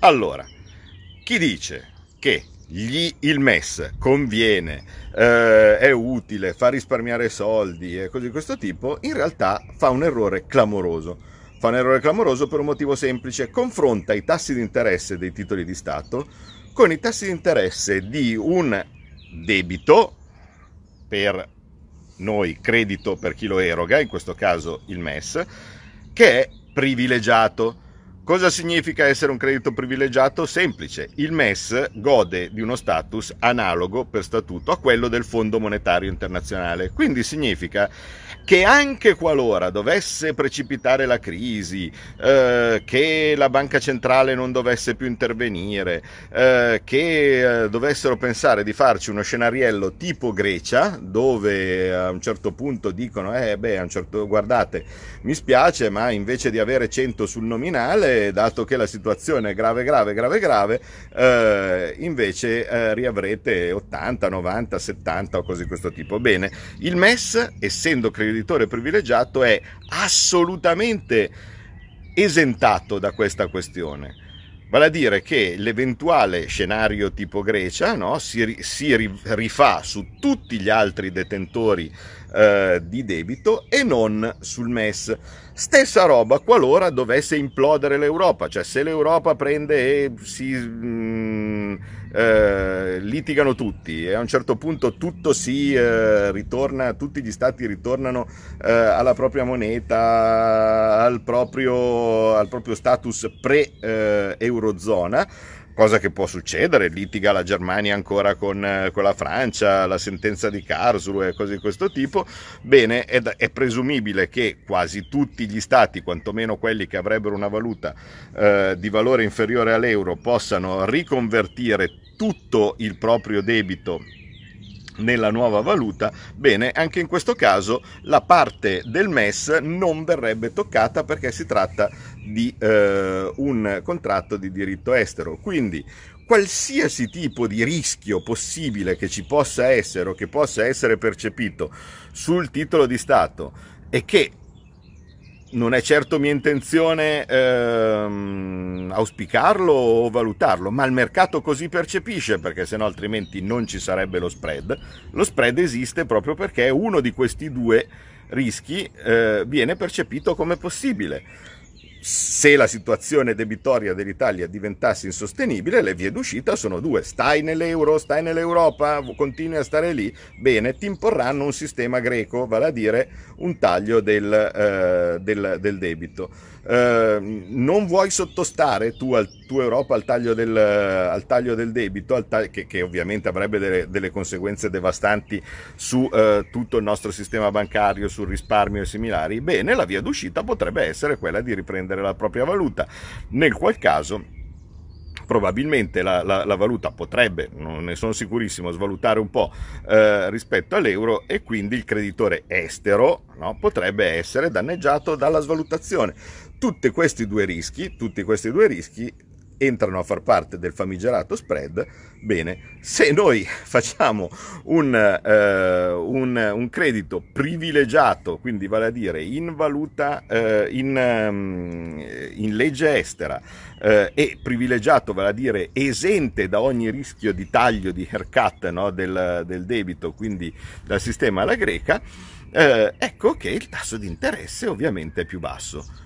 Allora, chi dice che gli, il MES conviene, eh, è utile, fa risparmiare soldi e cose di questo tipo, in realtà fa un errore clamoroso. Fa un errore clamoroso per un motivo semplice, confronta i tassi di interesse dei titoli di Stato con i tassi di interesse di un debito per noi credito per chi lo eroga, in questo caso il MES, che è privilegiato. Cosa significa essere un credito privilegiato? Semplice, il MES gode di uno status analogo per statuto a quello del Fondo Monetario Internazionale, quindi significa che anche qualora dovesse precipitare la crisi, eh, che la banca centrale non dovesse più intervenire, eh, che eh, dovessero pensare di farci uno scenariello tipo Grecia, dove a un certo punto dicono, eh beh, a un certo, guardate, mi spiace, ma invece di avere 100 sul nominale, dato che la situazione è grave, grave, grave, grave, eh, invece eh, riavrete 80, 90, 70 o cose di questo tipo. Bene, il MES, essendo creditore, creditore privilegiato è assolutamente esentato da questa questione. Vale a dire che l'eventuale scenario tipo Grecia no, si, si, rifà su tutti gli altri detentori eh, di debito e non sul MES. Stessa roba qualora dovesse implodere l'Europa, cioè se l'Europa prende e si mh, mm, eh, litigano tutti e a un certo punto tutto si eh, ritorna, tutti gli stati ritornano eh, alla propria moneta, al proprio, al proprio status pre-eurozona eh, cosa che può succedere, litiga la Germania ancora con, eh, con la Francia, la sentenza di Karlsruhe cose di questo tipo, bene, è, è, presumibile che quasi tutti gli stati, quantomeno quelli che avrebbero una valuta eh, di valore inferiore all'euro, possano riconvertire tutto il proprio debito nella nuova valuta, bene, anche in questo caso la parte del MES non verrebbe toccata perché si tratta di eh, un contratto di diritto estero. Quindi qualsiasi tipo di rischio possibile che ci possa essere o che possa essere percepito sul titolo di Stato e che non è certo mia intenzione ehm, auspicarlo o valutarlo, ma il mercato così percepisce perché se no altrimenti non ci sarebbe lo spread. Lo spread esiste proprio perché uno di questi due rischi eh, viene percepito come possibile se la situazione debitoria dell'Italia diventasse insostenibile, le vie d'uscita sono due. Stai nell'euro, stai nell'Europa, continui a stare lì, bene, ti imporranno un sistema greco, vale a dire un taglio del, eh, del, del debito. Eh, non vuoi sottostare tu, al, tu Europa al taglio del, al taglio del debito, taglio, che, che, ovviamente avrebbe delle, delle conseguenze devastanti su eh, tutto il nostro sistema bancario, sul risparmio e similari, bene, la via d'uscita potrebbe essere quella di riprendere la propria valuta, nel qual caso probabilmente la, la, la, valuta potrebbe, non ne sono sicurissimo, svalutare un po' eh, rispetto all'euro e quindi il creditore estero no, potrebbe essere danneggiato dalla svalutazione. Tutti questi due rischi, tutti questi due rischi entrano a far parte del famigerato spread, bene, se noi facciamo un, eh, un, un credito privilegiato, quindi vale a dire in valuta, eh, in, um, in, legge estera eh, e privilegiato, vale a dire esente da ogni rischio di taglio di haircut no, del, del, debito, quindi dal sistema alla greca, eh, ecco che il tasso di interesse ovviamente è più basso.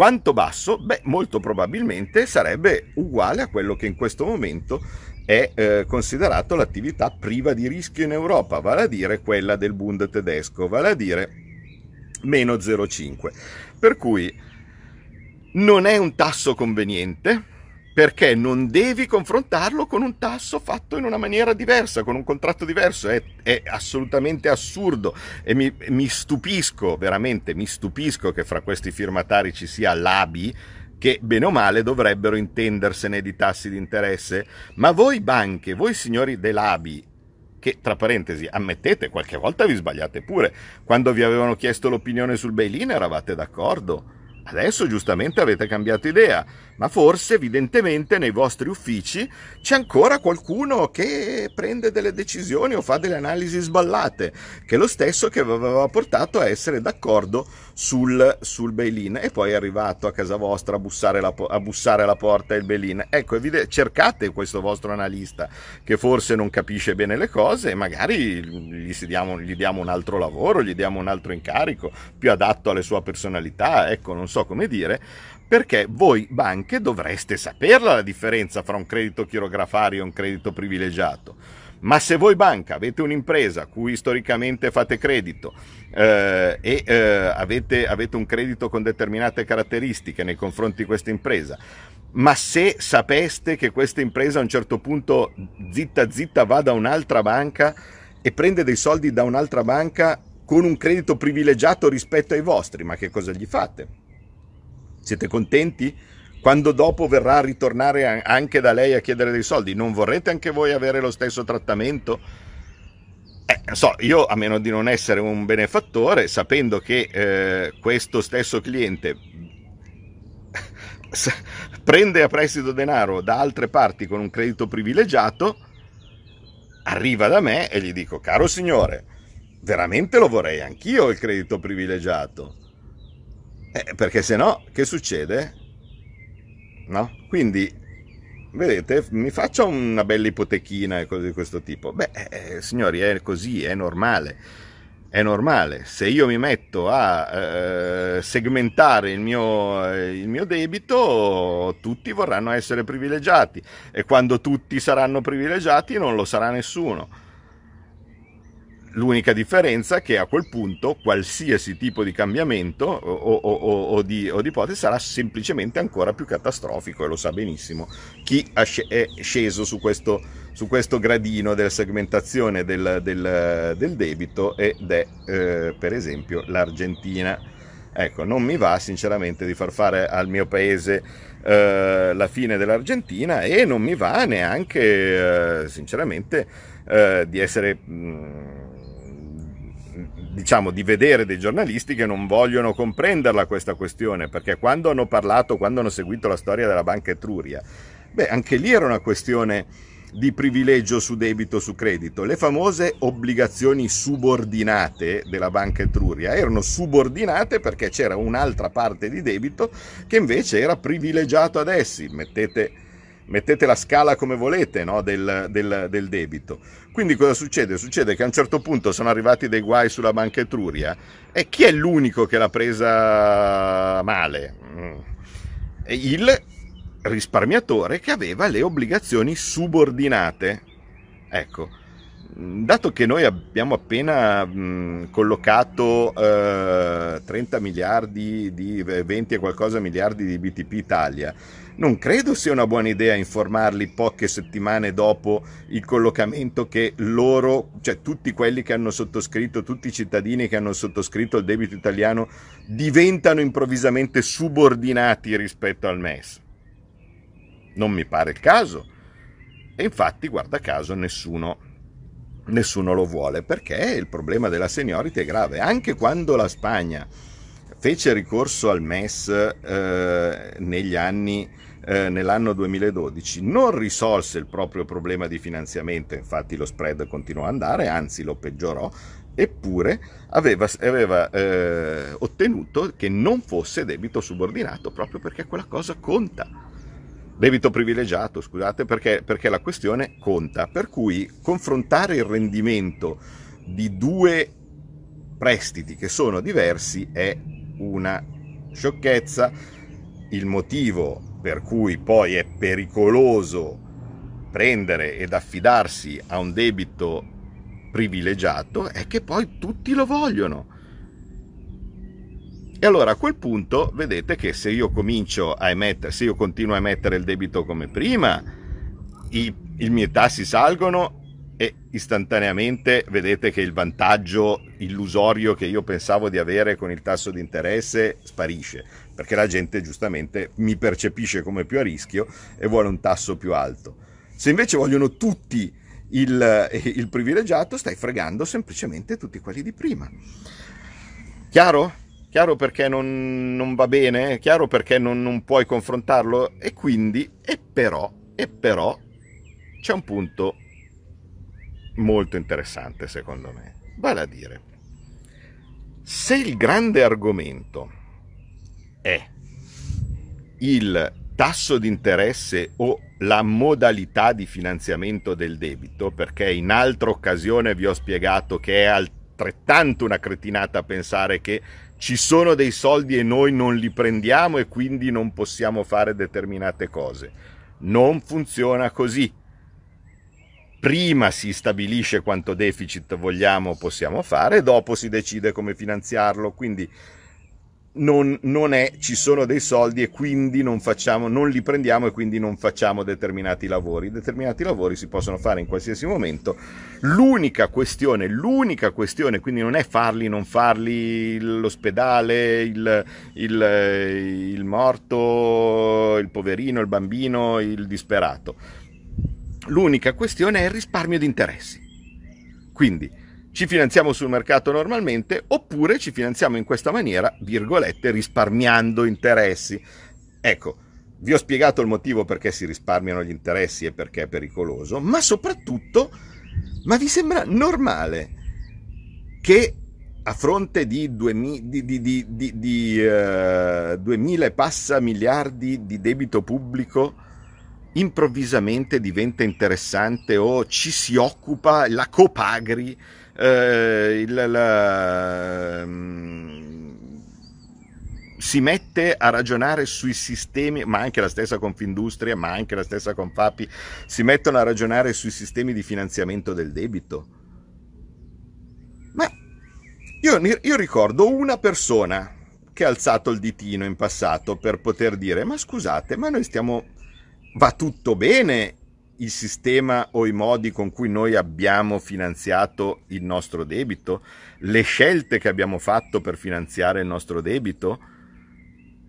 Quanto basso? Beh, molto probabilmente sarebbe uguale a quello che in questo momento è eh, considerato l'attività priva di rischio in Europa, vale a dire quella del Bund tedesco, vale a dire meno 0,5. Per cui non è un tasso conveniente, perché non devi confrontarlo con un tasso fatto in una maniera diversa, con un contratto diverso, è, è assolutamente assurdo. E mi, mi, stupisco, veramente mi stupisco che fra questi firmatari ci sia l'ABI, che bene o male dovrebbero intendersene di tassi di interesse, ma voi banche, voi signori dell'ABI, che tra parentesi ammettete qualche volta vi sbagliate pure, quando vi avevano chiesto l'opinione sul bail-in eravate d'accordo, Adesso giustamente avete cambiato idea, ma forse evidentemente nei vostri uffici c'è ancora qualcuno che prende delle decisioni o fa delle analisi sballate, che è lo stesso che aveva portato a essere d'accordo sul, sul bail-in e poi è arrivato a casa vostra a bussare, la, a bussare alla porta il bail-in. Ecco, cercate questo vostro analista che forse non capisce bene le cose e magari gli, diamo, gli diamo un altro lavoro, gli diamo un altro incarico più adatto alle sue personalità, ecco, non so come dire, perché voi banche dovreste saperla la differenza fra un credito chirografario e un credito privilegiato. Ma se voi banca avete un'impresa a cui storicamente fate credito eh, e eh, avete, avete un credito con determinate caratteristiche nei confronti di questa impresa, ma se sapeste che questa impresa a un certo punto zitta zitta va da un'altra banca e prende dei soldi da un'altra banca con un credito privilegiato rispetto ai vostri, ma che cosa gli fate? Siete contenti? Quando dopo verrà a ritornare anche da lei a chiedere dei soldi, non vorrete anche voi avere lo stesso trattamento? Eh, so, io a meno di non essere un benefattore, sapendo che eh, questo stesso cliente prende a prestito denaro da altre parti con un credito privilegiato, arriva da me e gli dico, caro signore, veramente lo vorrei anch'io il credito privilegiato. Eh, perché se no, che succede? No? Quindi, vedete, mi faccio una bella ipotechina e cose di questo tipo. Beh, eh, signori, è così, è normale. È normale. Se io mi metto a eh, segmentare il mio, eh, il mio debito, tutti vorranno essere privilegiati. E quando tutti saranno privilegiati, non lo sarà nessuno L'unica differenza è che a quel punto qualsiasi tipo di cambiamento o, o, o, o di, di, ipotesi sarà semplicemente ancora più catastrofico e lo sa benissimo chi è sceso su questo, su questo gradino della segmentazione del, del, del debito ed è eh, per esempio l'Argentina. Ecco, non mi va sinceramente di far fare al mio paese eh, la fine dell'Argentina e non mi va neanche eh, sinceramente eh, di essere... Mh, mm, diciamo, di vedere dei giornalisti che non vogliono comprenderla questa questione, perché quando hanno parlato, quando hanno seguito la storia della banca Etruria, beh, anche lì era una questione di privilegio su debito su credito. Le famose obbligazioni subordinate della banca Etruria erano subordinate perché c'era un'altra parte di debito che invece era privilegiato ad essi. Mettete mettete la scala come volete no, del, del, del, debito. Quindi cosa succede? Succede che a un certo punto sono arrivati dei guai sulla banca Etruria e chi è l'unico che l'ha presa male? Mm. Il risparmiatore che aveva le obbligazioni subordinate. Ecco, dato che noi abbiamo appena mh, collocato eh, 30 miliardi di 20 e qualcosa miliardi di BTP Italia, non credo sia una buona idea informarli poche settimane dopo il collocamento che loro, cioè tutti quelli che hanno sottoscritto, tutti i cittadini che hanno sottoscritto il debito italiano, diventano improvvisamente subordinati rispetto al MES. Non mi pare il caso. E infatti, guarda caso, nessuno nessuno lo vuole perché il problema della seniority è grave. Anche quando la Spagna fece ricorso al MES eh, negli anni, eh, nell'anno 2012, non risolse il proprio problema di finanziamento, infatti lo spread continuò ad andare, anzi lo peggiorò, eppure aveva, aveva eh, ottenuto che non fosse debito subordinato proprio perché quella cosa conta. Debito privilegiato, scusate, perché, perché la questione conta. Per cui confrontare il rendimento di due prestiti che sono diversi è una sciocchezza. Il motivo per cui poi è pericoloso prendere ed affidarsi a un debito privilegiato è che poi tutti lo vogliono. E allora a quel punto vedete che se io comincio a emettere, se io continuo a emettere il debito come prima, i, i miei tassi salgono e istantaneamente vedete che il vantaggio illusorio che io pensavo di avere con il tasso di interesse sparisce, perché la gente giustamente mi percepisce come più a rischio e vuole un tasso più alto. Se invece vogliono tutti il, il privilegiato, stai fregando semplicemente tutti quelli di prima. Chiaro? Chiaro perché non, non va bene, chiaro perché non, non puoi confrontarlo e quindi, e però, e però, c'è un punto molto interessante secondo me, vale a dire, se il grande argomento è il tasso di interesse o la modalità di finanziamento del debito, perché in altra occasione vi ho spiegato che è altrettanto una cretinata pensare che ci sono dei soldi e noi non li prendiamo e quindi non possiamo fare determinate cose. Non funziona così. Prima si stabilisce quanto deficit vogliamo o possiamo fare, dopo si decide come finanziarlo, quindi non, non, è ci sono dei soldi e quindi non, facciamo, non li prendiamo e quindi non facciamo determinati lavori. Determinati lavori si possono fare in qualsiasi momento. L'unica questione, l'unica questione, quindi non è farli, non farli, l'ospedale, il, il, il morto, il poverino, il bambino, il disperato. L'unica questione è il risparmio di interessi. Quindi ci finanziamo sul mercato normalmente oppure ci finanziamo in questa maniera, virgolette, risparmiando interessi. Ecco, vi ho spiegato il motivo perché si risparmiano gli interessi e perché è pericoloso, ma soprattutto, ma vi sembra normale che a fronte di 2000, di, di, di, di uh, 2000 e passa miliardi di debito pubblico improvvisamente diventa interessante o ci si occupa, la Copagri eh, il, la, um, si mette a ragionare sui sistemi, ma anche la stessa Confindustria, ma anche la stessa Confapi, si mettono a ragionare sui sistemi di finanziamento del debito. Ma io, io ricordo una persona che ha alzato il ditino in passato per poter dire ma scusate, ma noi stiamo... va tutto bene il sistema o i modi con cui noi abbiamo finanziato il nostro debito, le scelte che abbiamo fatto per finanziare il nostro debito.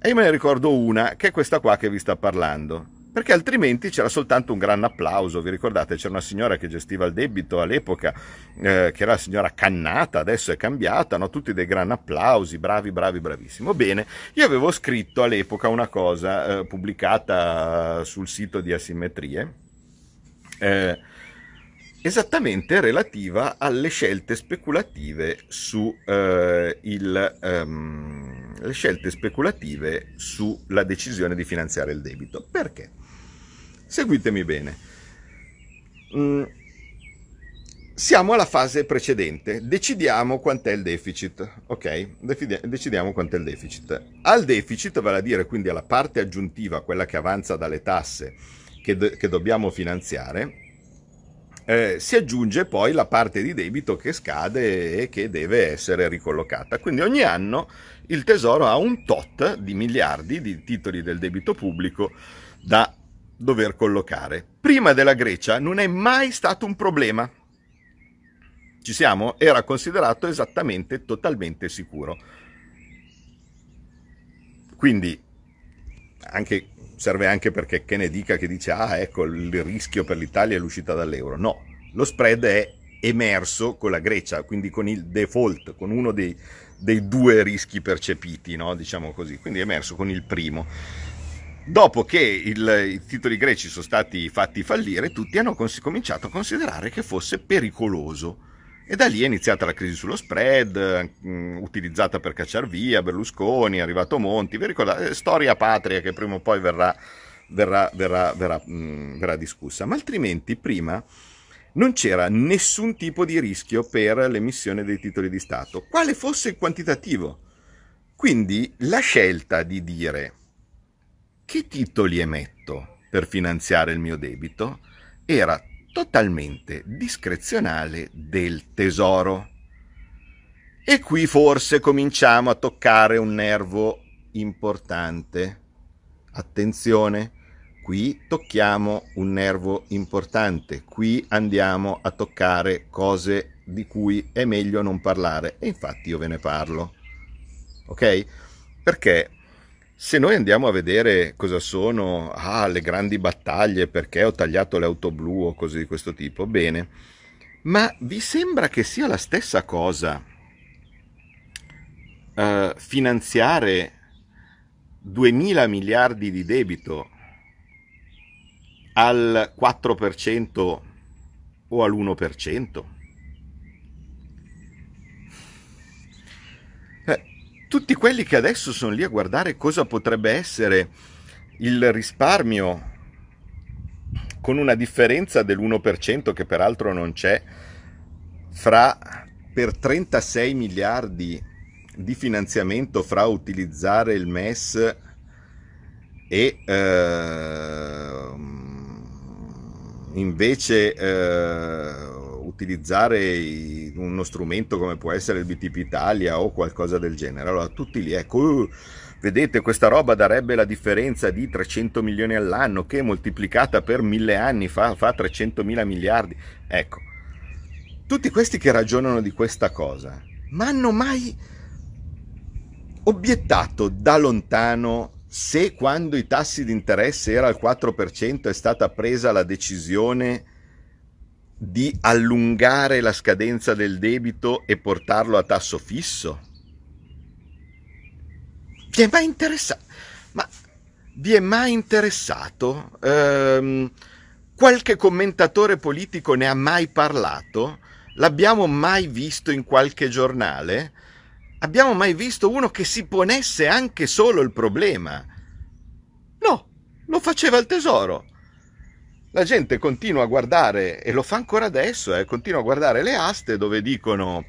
E io me ne ricordo una, che è questa qua che vi sta parlando. Perché altrimenti c'era soltanto un gran applauso. Vi ricordate? C'era una signora che gestiva il debito all'epoca, eh, che era la signora Cannata, adesso è cambiata, no? tutti dei gran applausi, bravi, bravi, bravissimo. Bene, io avevo scritto all'epoca una cosa eh, pubblicata sul sito di Asimmetrie, eh, esattamente relativa alle scelte speculative su eh, il, um, le scelte speculative sulla decisione di finanziare il debito. Perché? Seguitemi bene. Mm, siamo alla fase precedente, decidiamo quant'è il deficit, ok? Decidiamo quant'è il deficit. Al deficit, vale a dire quindi alla parte aggiuntiva, quella che avanza dalle tasse, che, do- che dobbiamo finanziare, eh, si aggiunge poi la parte di debito che scade e che deve essere ricollocata. Quindi ogni anno il Tesoro ha un tot di miliardi di titoli del debito pubblico da dover collocare. Prima della Grecia non è mai stato un problema. Ci siamo? Era considerato esattamente totalmente sicuro. Quindi anche serve anche perché che ne dica che dice ah ecco il rischio per l'Italia è l'uscita dall'euro. No, lo spread è emerso con la Grecia, quindi con il default, con uno dei, dei due rischi percepiti, no? diciamo così, quindi è emerso con il primo. Dopo che il, i titoli greci sono stati fatti fallire, tutti hanno cons- cominciato a considerare che fosse pericoloso. E da lì è iniziata la crisi sullo spread, mm, utilizzata per cacciare via Berlusconi, è arrivato Monti, vi ricordate? Storia patria che prima o poi verrà, verrà, verrà, mm, verrà discussa. Ma altrimenti prima non c'era nessun tipo di rischio per l'emissione dei titoli di Stato, quale fosse il quantitativo. Quindi la scelta di dire che titoli emetto per finanziare il mio debito era totalmente discrezionale del tesoro. E qui forse cominciamo a toccare un nervo importante. Attenzione, qui tocchiamo un nervo importante, qui andiamo a toccare cose di cui è meglio non parlare e infatti io ve ne parlo. Ok? Perché se noi andiamo a vedere cosa sono ah, le grandi battaglie, perché ho tagliato le auto blu o cose di questo tipo, bene, ma vi sembra che sia la stessa cosa uh, finanziare 2000 miliardi di debito al 4% o all'1%? Tutti quelli che adesso sono lì a guardare cosa potrebbe essere il risparmio con una differenza dell'1% che peraltro non c'è fra per 36 miliardi di finanziamento fra utilizzare il MES e eh, invece eh, utilizzare uno strumento come può essere il BTP Italia o qualcosa del genere. Allora tutti lì, ecco, uh, vedete questa roba darebbe la differenza di 300 milioni all'anno che moltiplicata per mille anni fa, fa 300 mila miliardi. Ecco, tutti questi che ragionano di questa cosa, ma hanno mai obiettato da lontano se quando i tassi di interesse era al 4% è stata presa la decisione di allungare la scadenza del debito e portarlo a tasso fisso? Vi è mai interessato? Ma vi è mai interessato? Ehm, qualche commentatore politico ne ha mai parlato? L'abbiamo mai visto in qualche giornale? Abbiamo mai visto uno che si ponesse anche solo il problema? No, lo faceva il tesoro. La gente continua a guardare, e lo fa ancora adesso, eh, continua a guardare le aste dove dicono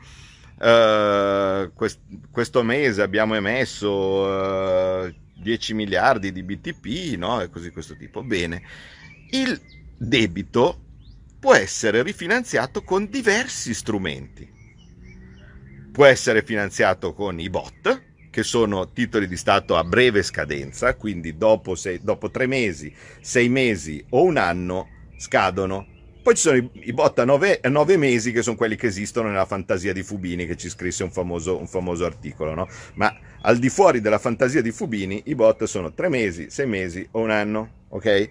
uh, quest- questo mese abbiamo emesso uh, 10 miliardi di BTP, no? E così questo tipo. Bene, il debito può essere rifinanziato con diversi strumenti. Può essere finanziato con i bot, che sono titoli di Stato a breve scadenza, quindi dopo, sei, dopo tre mesi, sei mesi o un anno scadono. Poi ci sono i, i bot a nove, nove, mesi, che sono quelli che esistono nella fantasia di Fubini, che ci scrisse un famoso, un famoso articolo, no? Ma al di fuori della fantasia di Fubini, i bot sono tre mesi, sei mesi o un anno, ok?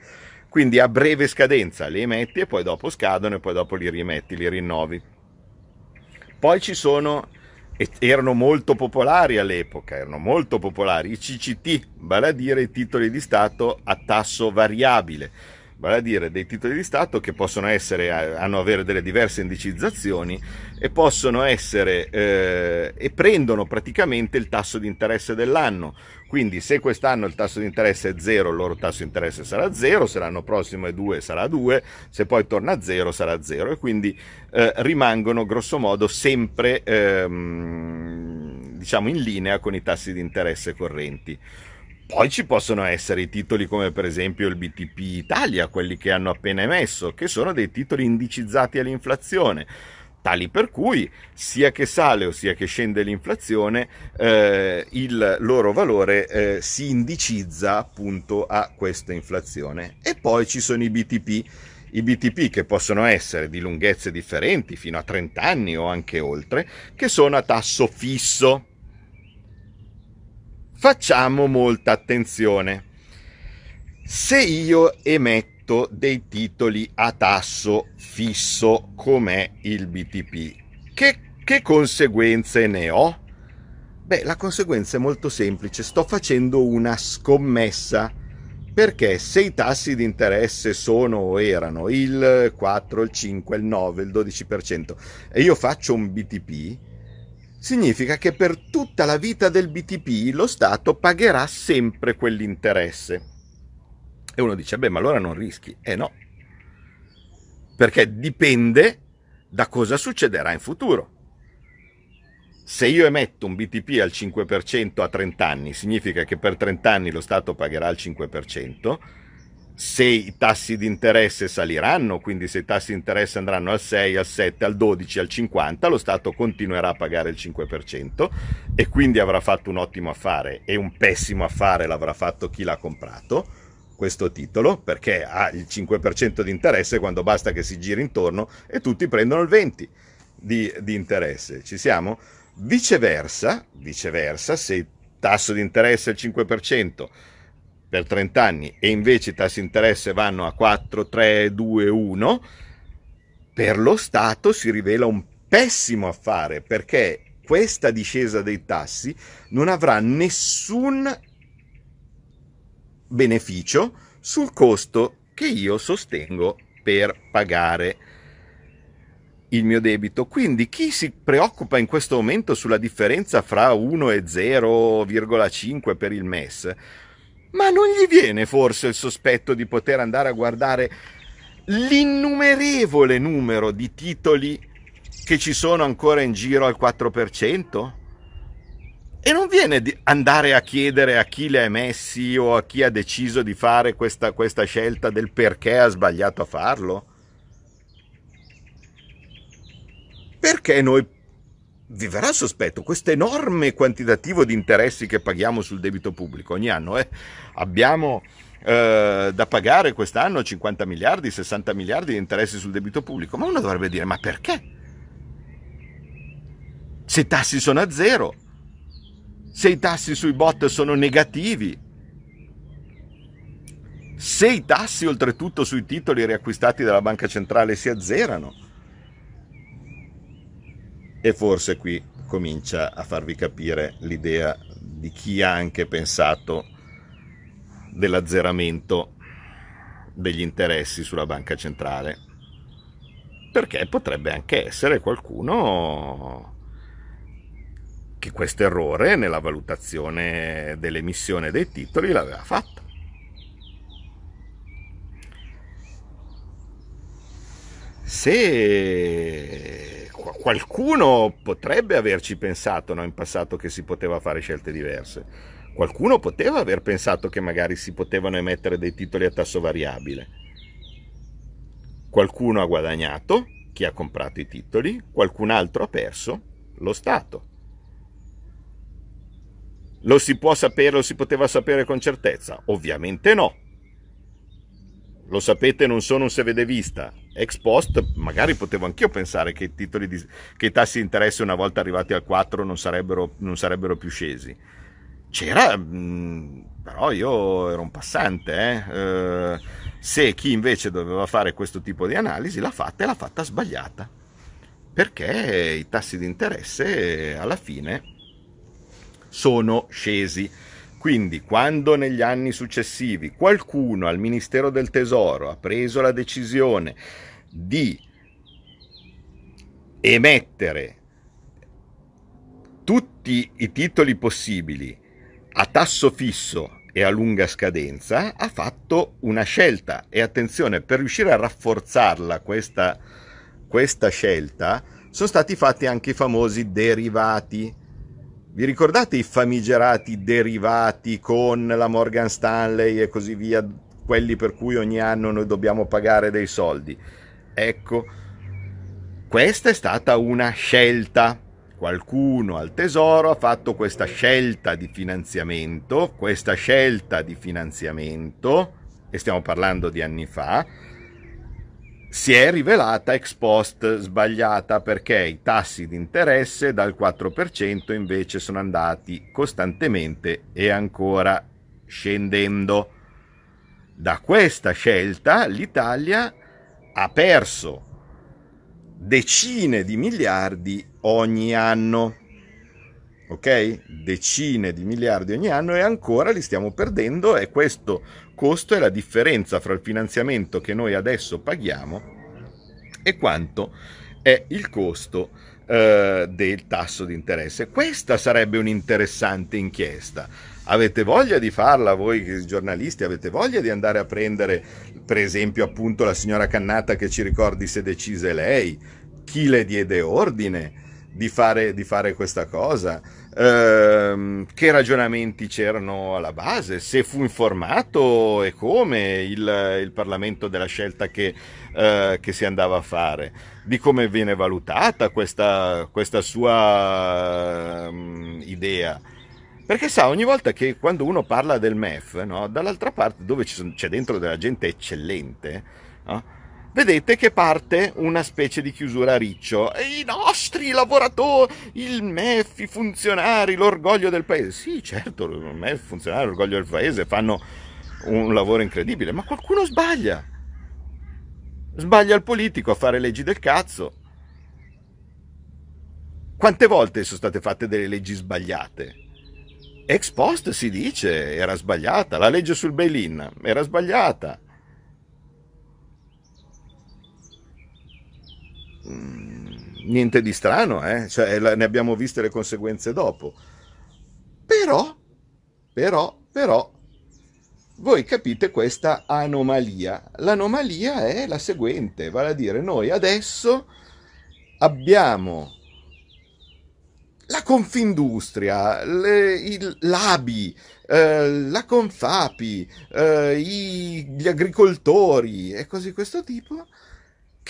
Quindi a breve scadenza li emetti e poi dopo scadono e poi dopo li rimetti, li rinnovi. Poi ci sono, erano molto popolari all'epoca, erano molto popolari. I CCT, vale a dire i titoli di Stato a tasso variabile vale a dire dei titoli di Stato che possono essere, eh, hanno avere delle diverse indicizzazioni e possono essere eh, e prendono praticamente il tasso di interesse dell'anno. Quindi se quest'anno il tasso di interesse è 0, il loro tasso di interesse sarà 0, se l'anno prossimo è 2 sarà 2, se poi torna a 0 sarà 0 e quindi eh, rimangono grosso modo sempre ehm, diciamo in linea con i tassi di interesse correnti. Poi ci possono essere i titoli come per esempio il BTP Italia, quelli che hanno appena emesso, che sono dei titoli indicizzati all'inflazione, tali per cui sia che sale o sia che scende l'inflazione, eh, il loro valore eh, si indicizza appunto a questa inflazione. E poi ci sono i BTP, i BTP che possono essere di lunghezze differenti, fino a 30 anni o anche oltre, che sono a tasso fisso facciamo molta attenzione. Se io emetto dei titoli a tasso fisso come il BTP, che, che conseguenze ne ho? Beh, la conseguenza è molto semplice, sto facendo una scommessa perché se i tassi di interesse sono o erano il 4, il 5, il 9, il 12% e io faccio un BTP, significa che per tutta la vita del BTP lo Stato pagherà sempre quell'interesse. E uno dice, beh, ma allora non rischi. Eh no, perché dipende da cosa succederà in futuro. Se io emetto un BTP al 5% a 30 anni, significa che per 30 anni lo Stato pagherà il 5%, se i tassi di interesse saliranno, quindi se i tassi di interesse andranno al 6, al 7, al 12, al 50, lo Stato continuerà a pagare il 5% e quindi avrà fatto un ottimo affare e un pessimo affare l'avrà fatto chi l'ha comprato questo titolo perché ha il 5% di interesse quando basta che si giri intorno e tutti prendono il 20% di, di interesse. Ci siamo? Viceversa, viceversa, se il tasso di interesse è il 5%, per 30 anni e invece i tassi di interesse vanno a 4, 3, 2, 1, per lo Stato si rivela un pessimo affare perché questa discesa dei tassi non avrà nessun beneficio sul costo che io sostengo per pagare il mio debito. Quindi chi si preoccupa in questo momento sulla differenza fra 1 e 0,5 per il MES, ma non gli viene forse il sospetto di poter andare a guardare l'innumerevole numero di titoli che ci sono ancora in giro al 4%? E non viene di andare a chiedere a chi li ha emessi o a chi ha deciso di fare questa, questa scelta del perché ha sbagliato a farlo? Perché noi vi verrà sospetto, questo enorme quantitativo di interessi che paghiamo sul debito pubblico ogni anno, eh, abbiamo eh, da pagare quest'anno 50 miliardi, 60 miliardi di interessi sul debito pubblico, ma uno dovrebbe dire ma perché? Se i tassi sono a zero, se i tassi sui bot sono negativi, se i tassi oltretutto sui titoli riacquistati dalla banca centrale si azzerano. E forse qui comincia a farvi capire l'idea di chi ha anche pensato dell'azzeramento degli interessi sulla banca centrale. Perché potrebbe anche essere qualcuno che questo errore nella valutazione dell'emissione dei titoli l'aveva fatto. Se qualcuno potrebbe averci pensato no, in passato che si poteva fare scelte diverse, qualcuno poteva aver pensato che magari si potevano emettere dei titoli a tasso variabile. Qualcuno ha guadagnato, chi ha comprato i titoli, qualcun altro ha perso, lo Stato. Lo si può sapere, lo si poteva sapere con certezza? Ovviamente no. Lo sapete, non sono un sevedevista. Ex post, magari potevo anch'io pensare che i, di, che i tassi di interesse una volta arrivati al 4 non sarebbero, non sarebbero più scesi. C'era, mm, però io ero un passante. Eh? Eh, se chi invece doveva fare questo tipo di analisi l'ha fatta e l'ha fatta sbagliata. Perché i tassi di interesse alla fine sono scesi. Quindi quando negli anni successivi qualcuno al Ministero del Tesoro ha preso la decisione di emettere tutti i titoli possibili a tasso fisso e a lunga scadenza, ha fatto una scelta. E attenzione, per riuscire a rafforzarla questa, questa scelta, sono stati fatti anche i famosi derivati vi ricordate i famigerati derivati con la Morgan Stanley e così via, quelli per cui ogni anno noi dobbiamo pagare dei soldi? Ecco, questa è stata una scelta. Qualcuno al tesoro ha fatto questa scelta di finanziamento, questa scelta di finanziamento, e stiamo parlando di anni fa, si è rivelata ex post sbagliata perché i tassi di interesse dal 4% invece sono andati costantemente e ancora scendendo. Da questa scelta l'Italia ha perso decine di miliardi ogni anno. Ok? Decine di miliardi ogni anno e ancora li stiamo perdendo e questo costo è la differenza fra il finanziamento che noi adesso paghiamo e quanto è il costo eh, del tasso di interesse. Questa sarebbe un'interessante inchiesta. Avete voglia di farla voi giornalisti? Avete voglia di andare a prendere, per esempio, appunto la signora Cannata che ci ricordi se decise lei? Chi le diede ordine di fare, di fare questa cosa? Ehm, che ragionamenti c'erano alla base, se fu informato e come il, il Parlamento della scelta che, eh, che, si andava a fare, di come viene valutata questa, questa sua um, idea. Perché sa, ogni volta che quando uno parla del MEF, no, dall'altra parte dove c'è dentro della gente eccellente, no, vedete che parte una specie di chiusura a riccio. E I nostri lavoratori, il MEF, i funzionari, l'orgoglio del paese. Sì, certo, il MEF, i funzionari, l'orgoglio del paese fanno un lavoro incredibile, ma qualcuno sbaglia. Sbaglia il politico a fare leggi del cazzo. Quante volte sono state fatte delle leggi sbagliate? Ex post si dice era sbagliata, la legge sul bail-in era sbagliata. Niente di strano, eh? cioè, ne abbiamo viste le conseguenze dopo. Però, però, però, voi capite questa anomalia. L'anomalia è la seguente, vale a dire noi adesso abbiamo la Confindustria, le, il, l'ABI, eh, la Confapi, eh, i, gli agricoltori e cose di questo tipo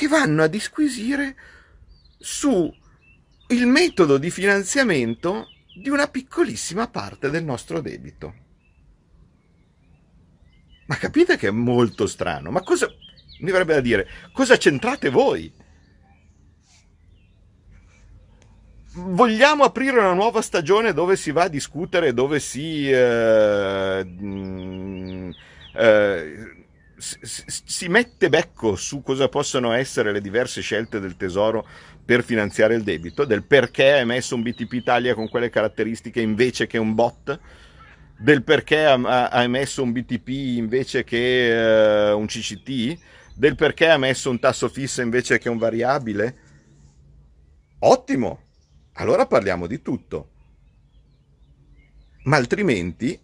che vanno a disquisire su il metodo di finanziamento di una piccolissima parte del nostro debito. Ma capite che è molto strano? Ma cosa mi verrebbe da dire? Cosa c'entrate voi? vogliamo aprire una nuova stagione dove si va a discutere, dove si, eh, mm, eh, si, mette becco su cosa possono essere le diverse scelte del tesoro per finanziare il debito, del perché ha emesso un BTP Italia con quelle caratteristiche invece che un bot, del perché ha, ha emesso un BTP invece che uh, un CCT, del perché ha messo un tasso fisso invece che un variabile. Ottimo, allora parliamo di tutto. Ma altrimenti,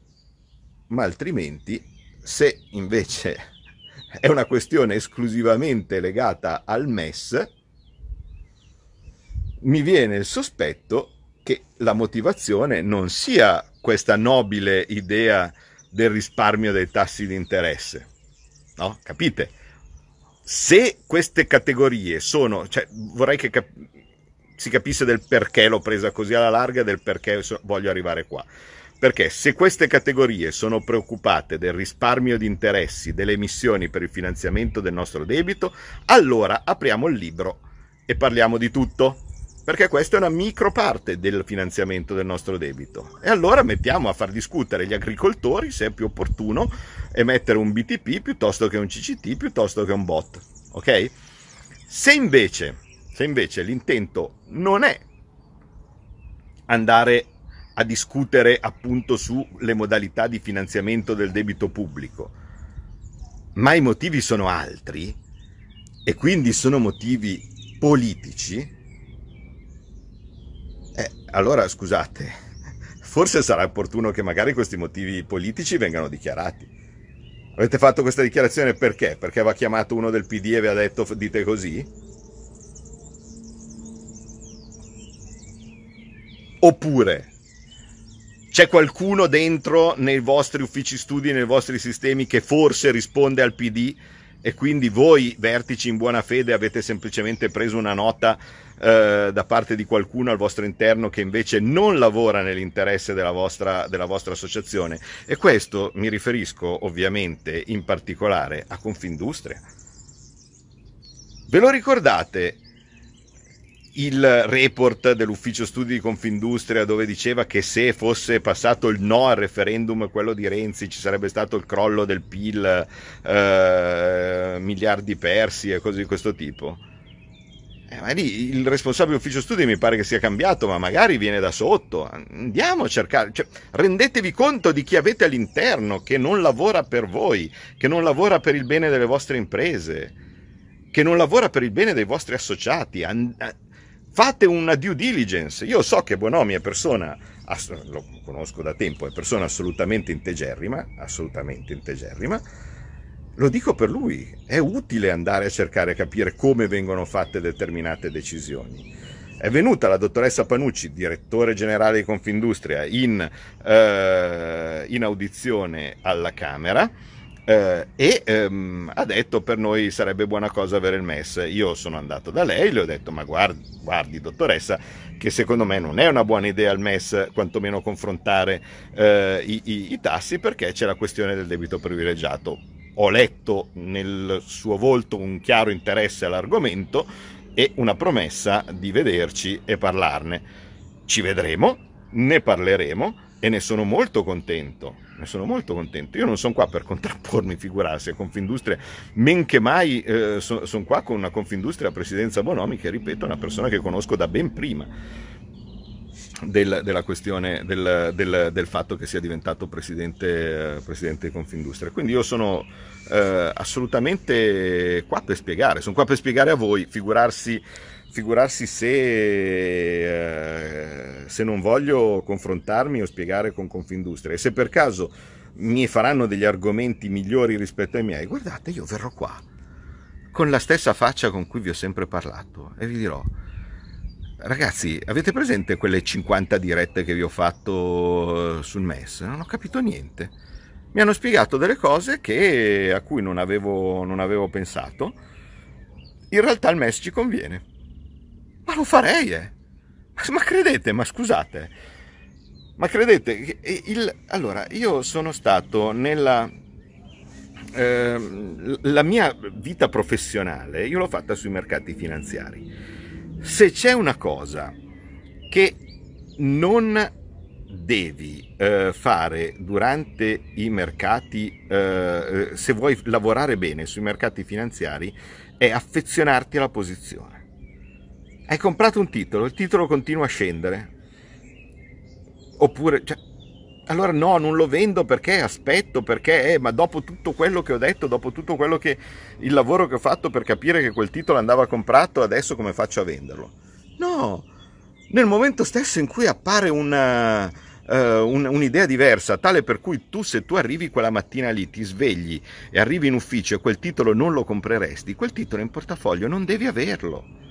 ma altrimenti, se invece è una questione esclusivamente legata al MES, mi viene il sospetto che la motivazione non sia questa nobile idea del risparmio dei tassi di interesse. No? Capite? Se queste categorie sono, cioè vorrei che cap- si capisse del perché l'ho presa così alla larga del perché voglio arrivare qua. Perché se queste categorie sono preoccupate del risparmio di interessi, delle emissioni per il finanziamento del nostro debito, allora apriamo il libro e parliamo di tutto. Perché questa è una micro parte del finanziamento del nostro debito. E allora mettiamo a far discutere gli agricoltori se è più opportuno emettere un BTP piuttosto che un CCT piuttosto che un bot. Ok? Se invece se invece l'intento non è andare a discutere appunto sulle modalità di finanziamento del debito pubblico, ma i motivi sono altri e quindi sono motivi politici, eh, allora scusate, forse sarà opportuno che magari questi motivi politici vengano dichiarati. Avete fatto questa dichiarazione perché? Perché aveva chiamato uno del PD e vi ha detto dite così? Oppure c'è qualcuno dentro nei vostri uffici studi, nei vostri sistemi che forse risponde al PD e quindi voi vertici in buona fede avete semplicemente preso una nota eh, da parte di qualcuno al vostro interno che invece non lavora nell'interesse della vostra, della vostra associazione e questo mi riferisco ovviamente in particolare a Confindustria. Ve lo ricordate il report dell'ufficio studi di Confindustria dove diceva che se fosse passato il no al referendum, quello di Renzi, ci sarebbe stato il crollo del PIL, eh, miliardi persi e cose di questo tipo. Eh, ma lì il responsabile ufficio studi mi pare che sia cambiato, ma magari viene da sotto. Andiamo a cercare, cioè, rendetevi conto di chi avete all'interno, che non lavora per voi, che non lavora per il bene delle vostre imprese, che non lavora per il bene dei vostri associati fate una due diligence. Io so che Bonomi è persona, lo conosco da tempo, è persona assolutamente integerrima, assolutamente integerrima. Lo dico per lui, è utile andare a cercare a capire come vengono fatte determinate decisioni. È venuta la dottoressa Panucci, direttore generale di Confindustria, in, eh, in audizione alla Camera eh, e ehm, ha detto per noi sarebbe buona cosa avere il MES. Io sono andato da lei, le ho detto ma guardi, guardi dottoressa che secondo me non è una buona idea il MES quantomeno confrontare eh, i, i, i tassi perché c'è la questione del debito privilegiato. Ho letto nel suo volto un chiaro interesse all'argomento e una promessa di vederci e parlarne. Ci vedremo, ne parleremo e ne sono molto contento ne sono molto contento. Io non sono qua per contrappormi, figurarsi, a Confindustria, men che mai eh, sono son qua con una Confindustria a presidenza Bonomi, che ripeto è una persona che conosco da ben prima. del, della questione del, del, del, fatto che sia diventato presidente, presidente di Confindustria. Quindi io sono eh, assolutamente qua per spiegare, sono qua per spiegare a voi, figurarsi, figurarsi se, eh, se non voglio confrontarmi o spiegare con Confindustria e se per caso mi faranno degli argomenti migliori rispetto ai miei, guardate, io verrò qua con la stessa faccia con cui vi ho sempre parlato e vi dirò Ragazzi, avete presente quelle 50 dirette che vi ho fatto sul MES? Non ho capito niente. Mi hanno spiegato delle cose che, a cui non avevo, non avevo pensato. In realtà il MES ci conviene. Ma lo farei, eh! Ma credete, ma scusate, ma credete, il, allora io sono stato nella eh, la mia vita professionale, io l'ho fatta sui mercati finanziari se c'è una cosa che non devi eh, fare durante i mercati, eh, se vuoi lavorare bene sui mercati finanziari, è affezionarti alla posizione. Hai comprato un titolo, il titolo continua a scendere. Oppure, cioè, allora no, non lo vendo perché aspetto, perché, eh, ma dopo tutto quello che ho detto, dopo tutto quello che il lavoro che ho fatto per capire che quel titolo andava comprato, adesso come faccio a venderlo? No, nel momento stesso in cui appare una, uh, un, un'idea diversa, tale per cui tu se tu arrivi quella mattina lì, ti svegli e arrivi in ufficio e quel titolo non lo compreresti, quel titolo in portafoglio non devi averlo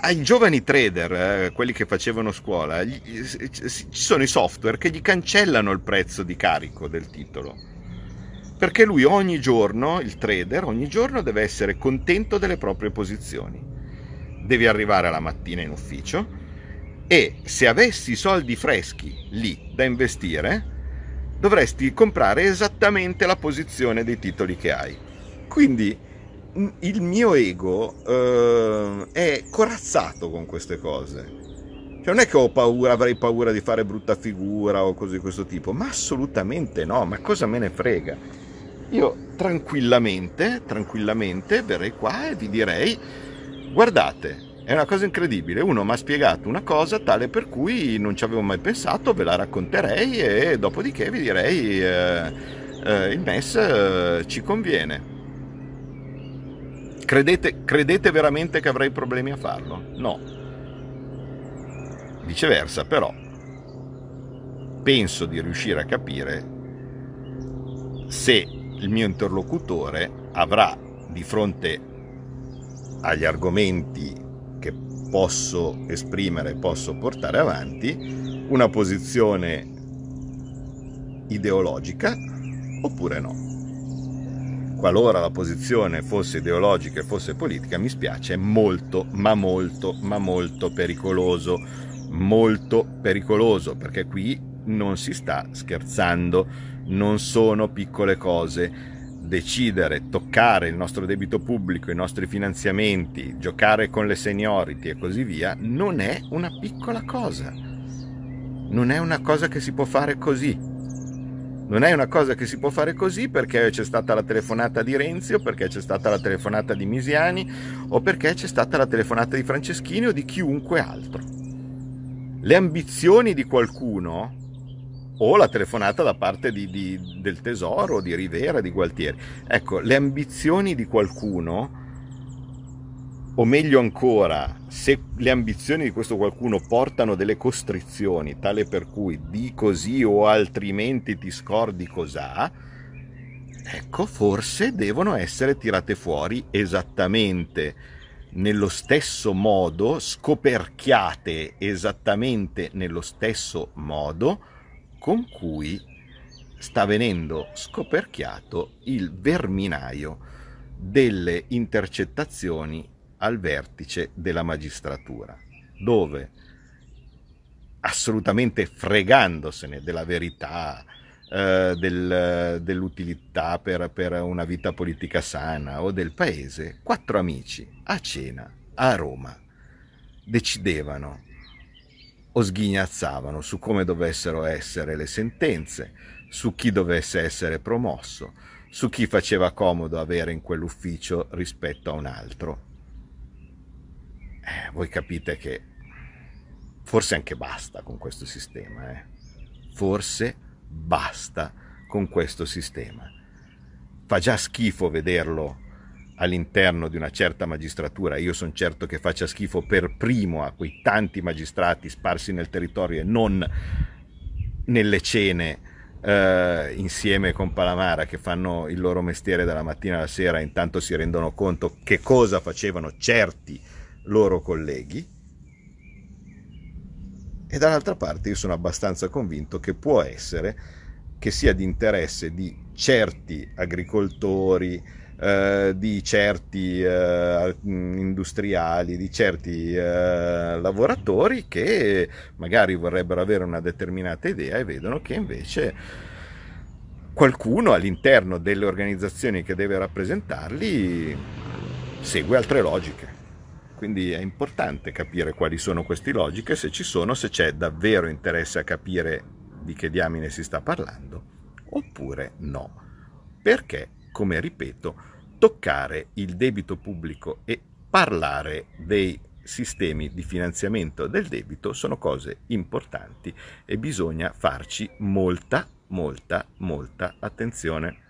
ai giovani trader, eh, quelli che facevano scuola, gli, ci sono i software che gli cancellano il prezzo di carico del titolo. Perché lui ogni giorno, il trader, ogni giorno deve essere contento delle proprie posizioni. Devi arrivare la mattina in ufficio e se avessi soldi freschi lì da investire, dovresti comprare esattamente la posizione dei titoli che hai. Quindi il mio ego uh, è corazzato con queste cose. Cioè non è che ho paura, avrei paura di fare brutta figura o cose di questo tipo, ma assolutamente no, ma cosa me ne frega? Io tranquillamente, tranquillamente verrei qua e vi direi, guardate, è una cosa incredibile, uno mi ha spiegato una cosa tale per cui non ci avevo mai pensato, ve la racconterei e dopodiché vi direi eh, eh, il MES eh, ci conviene Credete, credete veramente che avrei problemi a farlo? No. Viceversa, però, penso di riuscire a capire se il mio interlocutore avrà di fronte agli argomenti che posso esprimere, posso portare avanti, una posizione ideologica oppure no qualora la posizione fosse ideologica e fosse politica, mi spiace, è molto, ma molto, ma molto pericoloso, molto pericoloso, perché qui non si sta scherzando, non sono piccole cose. Decidere, toccare il nostro debito pubblico, i nostri finanziamenti, giocare con le seniority e così via, non è una piccola cosa. Non è una cosa che si può fare così non è una cosa che si può fare così perché c'è stata la telefonata di Renzi perché c'è stata la telefonata di Misiani o perché c'è stata la telefonata di Franceschini o di chiunque altro. Le ambizioni di qualcuno o la telefonata da parte di, di, del Tesoro, di Rivera, di Gualtieri. Ecco, le ambizioni di qualcuno o meglio ancora, se le ambizioni di questo qualcuno portano delle costrizioni, tale per cui di così o altrimenti ti scordi cos'ha, ecco, forse devono essere tirate fuori esattamente nello stesso modo, scoperchiate esattamente nello stesso modo con cui sta venendo scoperchiato il verminaio delle intercettazioni al vertice della magistratura, dove assolutamente fregandosene della verità, eh, del, dell'utilità per, per una vita politica sana o del paese, quattro amici a cena a Roma decidevano o sghignazzavano su come dovessero essere le sentenze, su chi dovesse essere promosso, su chi faceva comodo avere in quell'ufficio rispetto a un altro eh, voi capite che forse anche basta con questo sistema, eh. forse basta con questo sistema. Fa già schifo vederlo all'interno di una certa magistratura, io sono certo che faccia schifo per primo a quei tanti magistrati sparsi nel territorio e non nelle cene eh, insieme con Palamara che fanno il loro mestiere dalla mattina alla sera intanto si rendono conto che cosa facevano certi loro colleghi. E dall'altra parte io sono abbastanza convinto che può essere che sia di interesse di certi agricoltori, eh, di certi eh, industriali, di certi eh, lavoratori che magari vorrebbero avere una determinata idea e vedono che invece qualcuno all'interno delle organizzazioni che deve rappresentarli segue altre logiche. Quindi è importante capire quali sono queste logiche, se ci sono, se c'è davvero interesse a capire di che diamine si sta parlando, oppure no. Perché come ripeto, toccare il debito pubblico e parlare dei sistemi di finanziamento del debito sono cose importanti e bisogna farci molta, molta, molta attenzione.